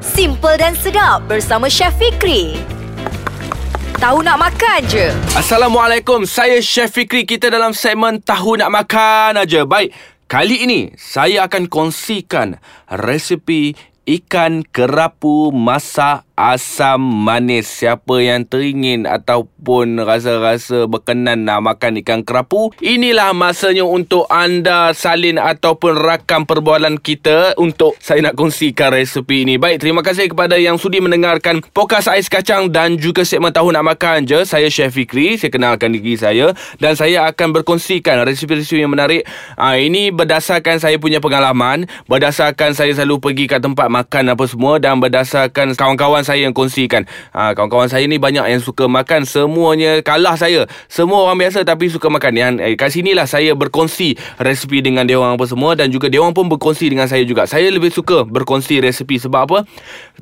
Simple dan sedap bersama Chef Fikri. Tahu nak makan je. Assalamualaikum, saya Chef Fikri. Kita dalam segmen Tahu Nak Makan aja. Baik, kali ini saya akan kongsikan resipi ikan kerapu masak asam manis. Siapa yang teringin ataupun rasa-rasa berkenan nak makan ikan kerapu, inilah masanya untuk anda salin ataupun rakam perbualan kita untuk saya nak kongsikan resepi ini. Baik, terima kasih kepada yang sudi mendengarkan Pokas Ais Kacang dan juga segmen Tahu Nak Makan je. Saya Chef Fikri, saya kenalkan diri saya dan saya akan berkongsikan resepi-resepi yang menarik. Ha, ini berdasarkan saya punya pengalaman, berdasarkan saya selalu pergi ke tempat makan apa semua dan berdasarkan kawan-kawan saya yang kongsikan. Ha, kawan-kawan saya ni banyak yang suka makan. Semuanya kalah saya. Semua orang biasa tapi suka makan. Yang eh, kat sinilah saya berkongsi resipi dengan dia orang apa semua. Dan juga dia orang pun berkongsi dengan saya juga. Saya lebih suka berkongsi resipi. Sebab apa?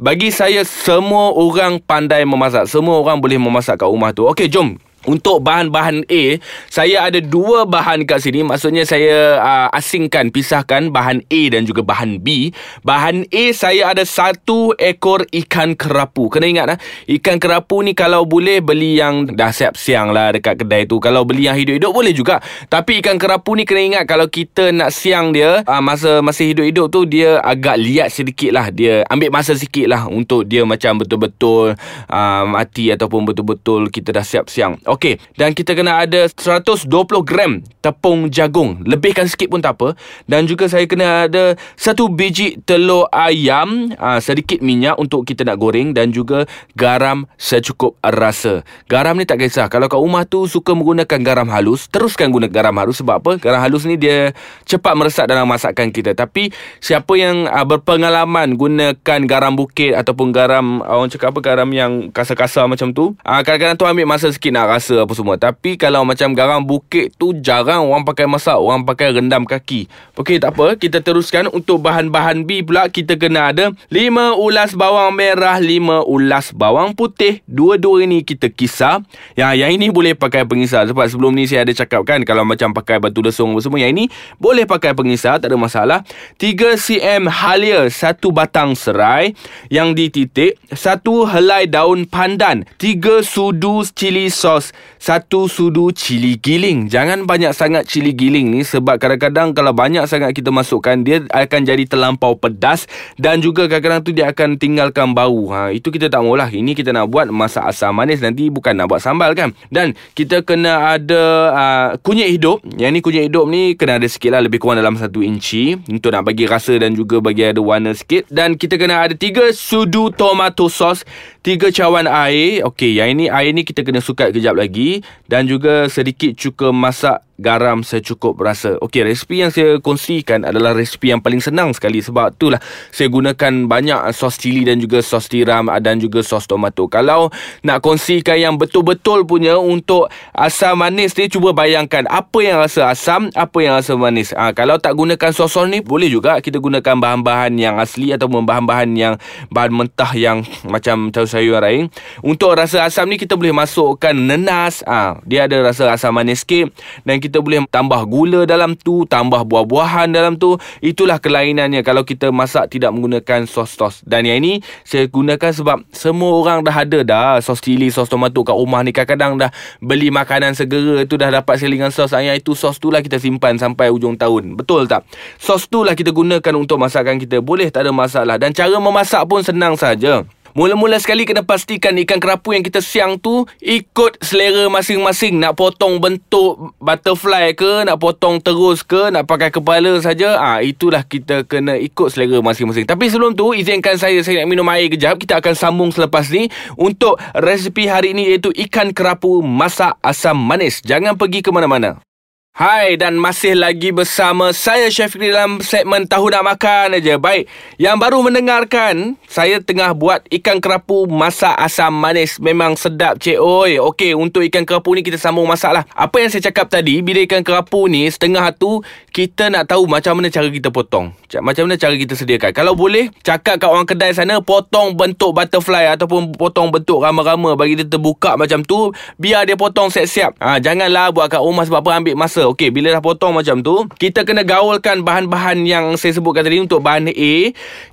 Bagi saya, semua orang pandai memasak. Semua orang boleh memasak kat rumah tu. Okey, jom. Untuk bahan-bahan A, saya ada dua bahan kat sini. Maksudnya saya uh, asingkan, pisahkan bahan A dan juga bahan B. Bahan A saya ada satu ekor ikan kerapu. Kena ingat lah, ikan kerapu ni kalau boleh beli yang dah siap siang lah dekat kedai tu. Kalau beli yang hidup-hidup boleh juga. Tapi ikan kerapu ni kena ingat kalau kita nak siang dia, uh, masa masih hidup-hidup tu dia agak liat sedikit lah. Dia ambil masa sikit lah untuk dia macam betul-betul uh, mati ataupun betul-betul kita dah siap siang. Okey, dan kita kena ada 120 gram tepung jagung. Lebihkan sikit pun tak apa. Dan juga saya kena ada satu biji telur ayam, aa, sedikit minyak untuk kita nak goreng dan juga garam secukup rasa. Garam ni tak kisah. Kalau kat rumah tu suka menggunakan garam halus, teruskan guna garam halus sebab apa? Garam halus ni dia cepat meresap dalam masakan kita. Tapi siapa yang aa, berpengalaman gunakan garam bukit ataupun garam orang cakap apa garam yang kasar-kasar macam tu, aa, kadang-kadang tu ambil masa sikit nak rasa apa semua. Tapi kalau macam garam bukit tu jarang orang pakai masak. Orang pakai rendam kaki. Okey tak apa. Kita teruskan untuk bahan-bahan B pula. Kita kena ada 5 ulas bawang merah, 5 ulas bawang putih. Dua-dua ini kita kisar. Yang, yang ini boleh pakai pengisar. Sebab sebelum ni saya ada cakap kan. Kalau macam pakai batu lesung apa semua. Yang ini boleh pakai pengisar. Tak ada masalah. 3 cm halia. Satu batang serai. Yang dititik. Satu helai daun pandan. 3 sudu cili sos satu sudu cili giling. Jangan banyak sangat cili giling ni sebab kadang-kadang kalau banyak sangat kita masukkan dia akan jadi terlampau pedas dan juga kadang-kadang tu dia akan tinggalkan bau. Ha itu kita tak maulah. Ini kita nak buat masak asam manis nanti bukan nak buat sambal kan. Dan kita kena ada uh, kunyit hidup. Yang ni kunyit hidup ni kena ada sikit lah lebih kurang dalam satu inci untuk nak bagi rasa dan juga bagi ada warna sikit. Dan kita kena ada tiga sudu tomato sauce, tiga cawan air. Okey, yang ini air ni kita kena sukat kejap lagi dan juga sedikit cuka masak garam secukup rasa. Okey, resipi yang saya kongsikan adalah resipi yang paling senang sekali sebab itulah saya gunakan banyak sos cili dan juga sos tiram dan juga sos tomato. Kalau nak kongsikan yang betul-betul punya untuk asam manis ni cuba bayangkan apa yang rasa asam, apa yang rasa manis. Ha, kalau tak gunakan sos-sos ni boleh juga kita gunakan bahan-bahan yang asli ataupun bahan-bahan yang bahan mentah yang macam sayur lain. Untuk rasa asam ni kita boleh masukkan nenas, ha, dia ada rasa asam manis sikit dan kita kita boleh tambah gula dalam tu, tambah buah-buahan dalam tu. Itulah kelainannya kalau kita masak tidak menggunakan sos-sos. Dan yang ini saya gunakan sebab semua orang dah ada dah sos cili, sos tomato kat rumah ni. Kadang-kadang dah beli makanan segera tu dah dapat selingan sos. Yang itu sos tu lah kita simpan sampai ujung tahun. Betul tak? Sos tu lah kita gunakan untuk masakan kita. Boleh tak ada masalah. Dan cara memasak pun senang saja. Mula-mula sekali kena pastikan ikan kerapu yang kita siang tu ikut selera masing-masing. Nak potong bentuk butterfly ke, nak potong terus ke, nak pakai kepala saja. Ah ha, itulah kita kena ikut selera masing-masing. Tapi sebelum tu izinkan saya saya nak minum air kejap. Kita akan sambung selepas ni untuk resipi hari ini iaitu ikan kerapu masak asam manis. Jangan pergi ke mana-mana. Hai dan masih lagi bersama saya Chef Fikri dalam segmen Tahu Nak Makan aja. Baik, yang baru mendengarkan, saya tengah buat ikan kerapu masak asam manis. Memang sedap cik oi. Okey, untuk ikan kerapu ni kita sambung masak lah. Apa yang saya cakap tadi, bila ikan kerapu ni setengah tu, kita nak tahu macam mana cara kita potong. Macam mana cara kita sediakan. Kalau boleh, cakap kat orang kedai sana, potong bentuk butterfly ataupun potong bentuk rama-rama bagi dia terbuka macam tu. Biar dia potong siap-siap. Ha, janganlah buat kat rumah sebab apa ambil masa rasa. Okey, bila dah potong macam tu, kita kena gaulkan bahan-bahan yang saya sebutkan tadi untuk bahan A.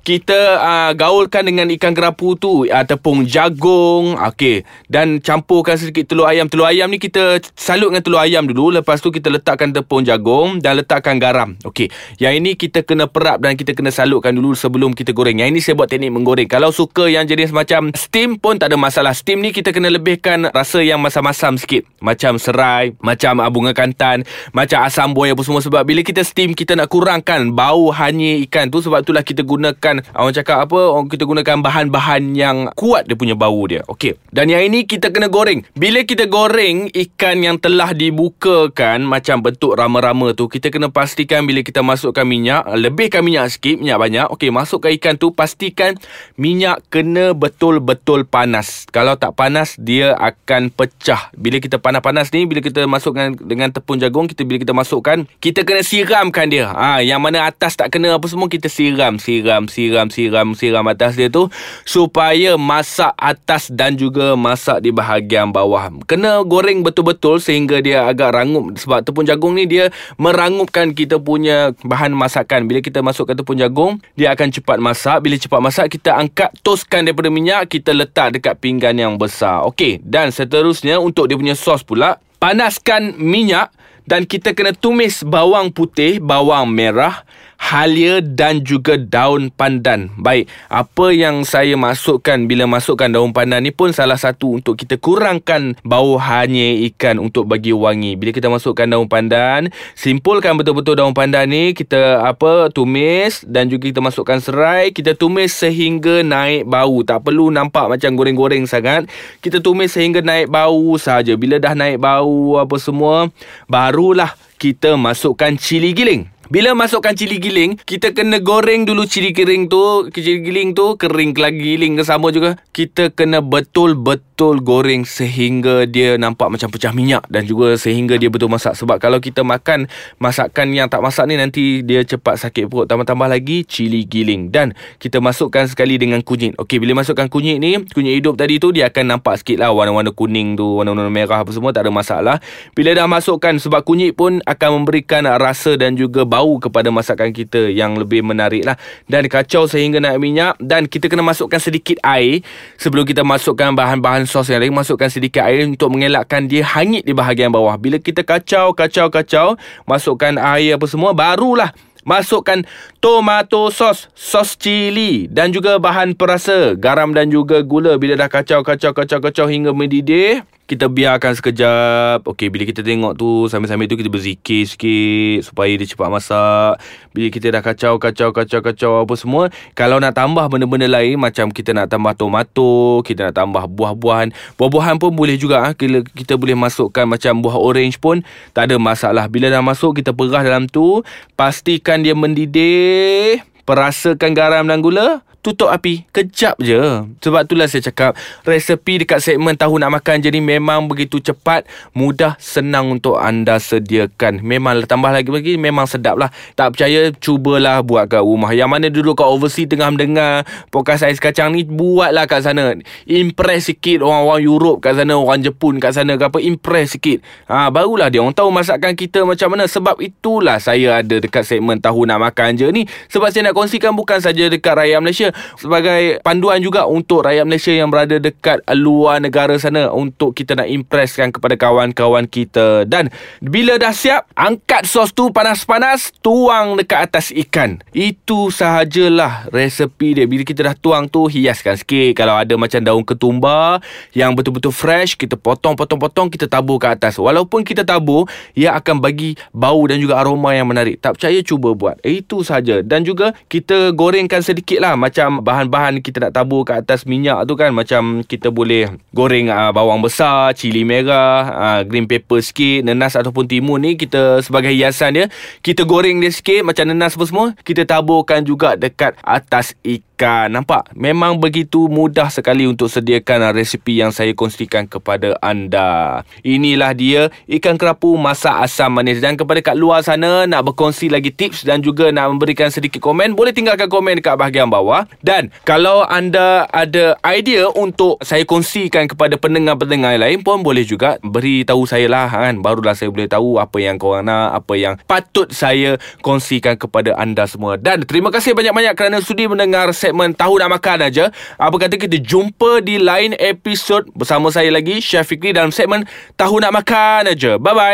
Kita uh, gaulkan dengan ikan kerapu tu uh, tepung jagung. Okey, dan campurkan sedikit telur ayam. Telur ayam ni kita salut dengan telur ayam dulu. Lepas tu kita letakkan tepung jagung dan letakkan garam. Okey, yang ini kita kena perap dan kita kena salutkan dulu sebelum kita goreng. Yang ini saya buat teknik menggoreng. Kalau suka yang jenis macam steam pun tak ada masalah. Steam ni kita kena lebihkan rasa yang masam-masam sikit. Macam serai, macam bunga kantan, macam asam buah apa semua. Sebab bila kita steam, kita nak kurangkan bau hanya ikan tu. Sebab itulah kita gunakan, orang cakap apa, orang kita gunakan bahan-bahan yang kuat dia punya bau dia. Okey. Dan yang ini kita kena goreng. Bila kita goreng ikan yang telah dibukakan macam bentuk rama-rama tu, kita kena pastikan bila kita masukkan minyak, lebihkan minyak sikit, minyak banyak. Okey, masukkan ikan tu, pastikan minyak kena betul-betul panas. Kalau tak panas, dia akan pecah. Bila kita panas-panas ni, bila kita masukkan dengan tepung jagung, kita bila kita masukkan, kita kena siramkan dia. Ha, yang mana atas tak kena apa semua, kita siram, siram, siram, siram, siram atas dia tu supaya masak atas dan juga masak di bahagian bawah. Kena goreng betul-betul sehingga dia agak rangup sebab tepung jagung ni dia merangupkan kita punya bahan masakan. Bila kita masukkan tepung jagung, dia akan cepat masak. Bila cepat masak, kita angkat, toskan daripada minyak, kita letak dekat pinggan yang besar. Okey, dan seterusnya untuk dia punya sos pula, panaskan minyak dan kita kena tumis bawang putih, bawang merah, halia dan juga daun pandan. Baik, apa yang saya masukkan bila masukkan daun pandan ni pun salah satu untuk kita kurangkan bau hanya ikan untuk bagi wangi. Bila kita masukkan daun pandan, simpulkan betul-betul daun pandan ni, kita apa tumis dan juga kita masukkan serai, kita tumis sehingga naik bau. Tak perlu nampak macam goreng-goreng sangat. Kita tumis sehingga naik bau saja. Bila dah naik bau apa semua, barulah kita masukkan cili giling. Bila masukkan cili giling, kita kena goreng dulu cili giling tu, cili giling tu kering lagi giling ke sama juga. Kita kena betul-betul goreng sehingga dia nampak macam pecah minyak dan juga sehingga dia betul masak. Sebab kalau kita makan masakan yang tak masak ni nanti dia cepat sakit perut. Tambah-tambah lagi cili giling dan kita masukkan sekali dengan kunyit. Okey, bila masukkan kunyit ni, kunyit hidup tadi tu dia akan nampak sikit lah warna-warna kuning tu, warna-warna merah apa semua tak ada masalah. Bila dah masukkan sebab kunyit pun akan memberikan rasa dan juga bau kepada masakan kita yang lebih menarik lah. Dan kacau sehingga naik minyak dan kita kena masukkan sedikit air sebelum kita masukkan bahan-bahan sos yang lain. Masukkan sedikit air untuk mengelakkan dia hangit di bahagian bawah. Bila kita kacau, kacau, kacau, masukkan air apa semua, barulah Masukkan tomato sos, sos cili dan juga bahan perasa, garam dan juga gula. Bila dah kacau, kacau, kacau, kacau hingga mendidih, kita biarkan sekejap. Okey, bila kita tengok tu sambil-sambil tu kita berzikir sikit supaya dia cepat masak. Bila kita dah kacau, kacau, kacau, kacau apa semua, kalau nak tambah benda-benda lain macam kita nak tambah tomato, kita nak tambah buah-buahan. Buah-buahan pun boleh juga ah. Kita, kita boleh masukkan macam buah orange pun tak ada masalah. Bila dah masuk kita perah dalam tu, pastikan dia mendidih. Perasakan garam dan gula tutup api kejap je. Sebab itulah saya cakap resepi dekat segmen tahu nak makan. Jadi memang begitu cepat mudah senang untuk anda sediakan. Memang tambah lagi lagi memang sedap lah. Tak percaya cubalah buat kat rumah. Yang mana dulu kat overseas tengah mendengar podcast ais kacang ni buatlah kat sana. Impress sikit orang-orang Europe kat sana orang Jepun kat sana ke apa impress sikit. Ha, barulah dia orang tahu masakan kita macam mana. Sebab itulah saya ada dekat segmen tahu nak makan je ni. Sebab saya nak kongsikan bukan saja dekat rakyat Malaysia sebagai panduan juga untuk rakyat Malaysia yang berada dekat luar negara sana untuk kita nak impresskan kepada kawan-kawan kita. Dan bila dah siap angkat sos tu panas-panas tuang dekat atas ikan. Itu sahajalah resepi dia. Bila kita dah tuang tu hiaskan sikit. Kalau ada macam daun ketumbar yang betul-betul fresh kita potong-potong-potong kita tabur ke atas. Walaupun kita tabur ia akan bagi bau dan juga aroma yang menarik. Tak percaya cuba buat. Itu saja dan juga kita gorengkan sedikit lah macam macam bahan-bahan kita nak tabur kat atas minyak tu kan macam kita boleh goreng uh, bawang besar, cili merah, uh, green pepper sikit, nenas ataupun timun ni kita sebagai hiasan dia, kita goreng dia sikit macam nenas apa semua, kita taburkan juga dekat atas ikan. Nampak? Memang begitu mudah sekali untuk sediakan resipi yang saya kongsikan kepada anda. Inilah dia ikan kerapu masak asam manis dan kepada kat luar sana nak berkongsi lagi tips dan juga nak memberikan sedikit komen, boleh tinggalkan komen dekat bahagian bawah dan kalau anda ada idea untuk saya kongsikan kepada pendengar-pendengar lain pun boleh juga beritahu saya lah kan? Barulah saya boleh tahu apa yang korang nak apa yang patut saya kongsikan kepada anda semua. Dan terima kasih banyak-banyak kerana sudi mendengar segmen tahu nak makan aja. Apa kata kita jumpa di lain episod bersama saya lagi Chef Fikri dalam segmen tahu nak makan aja. Bye bye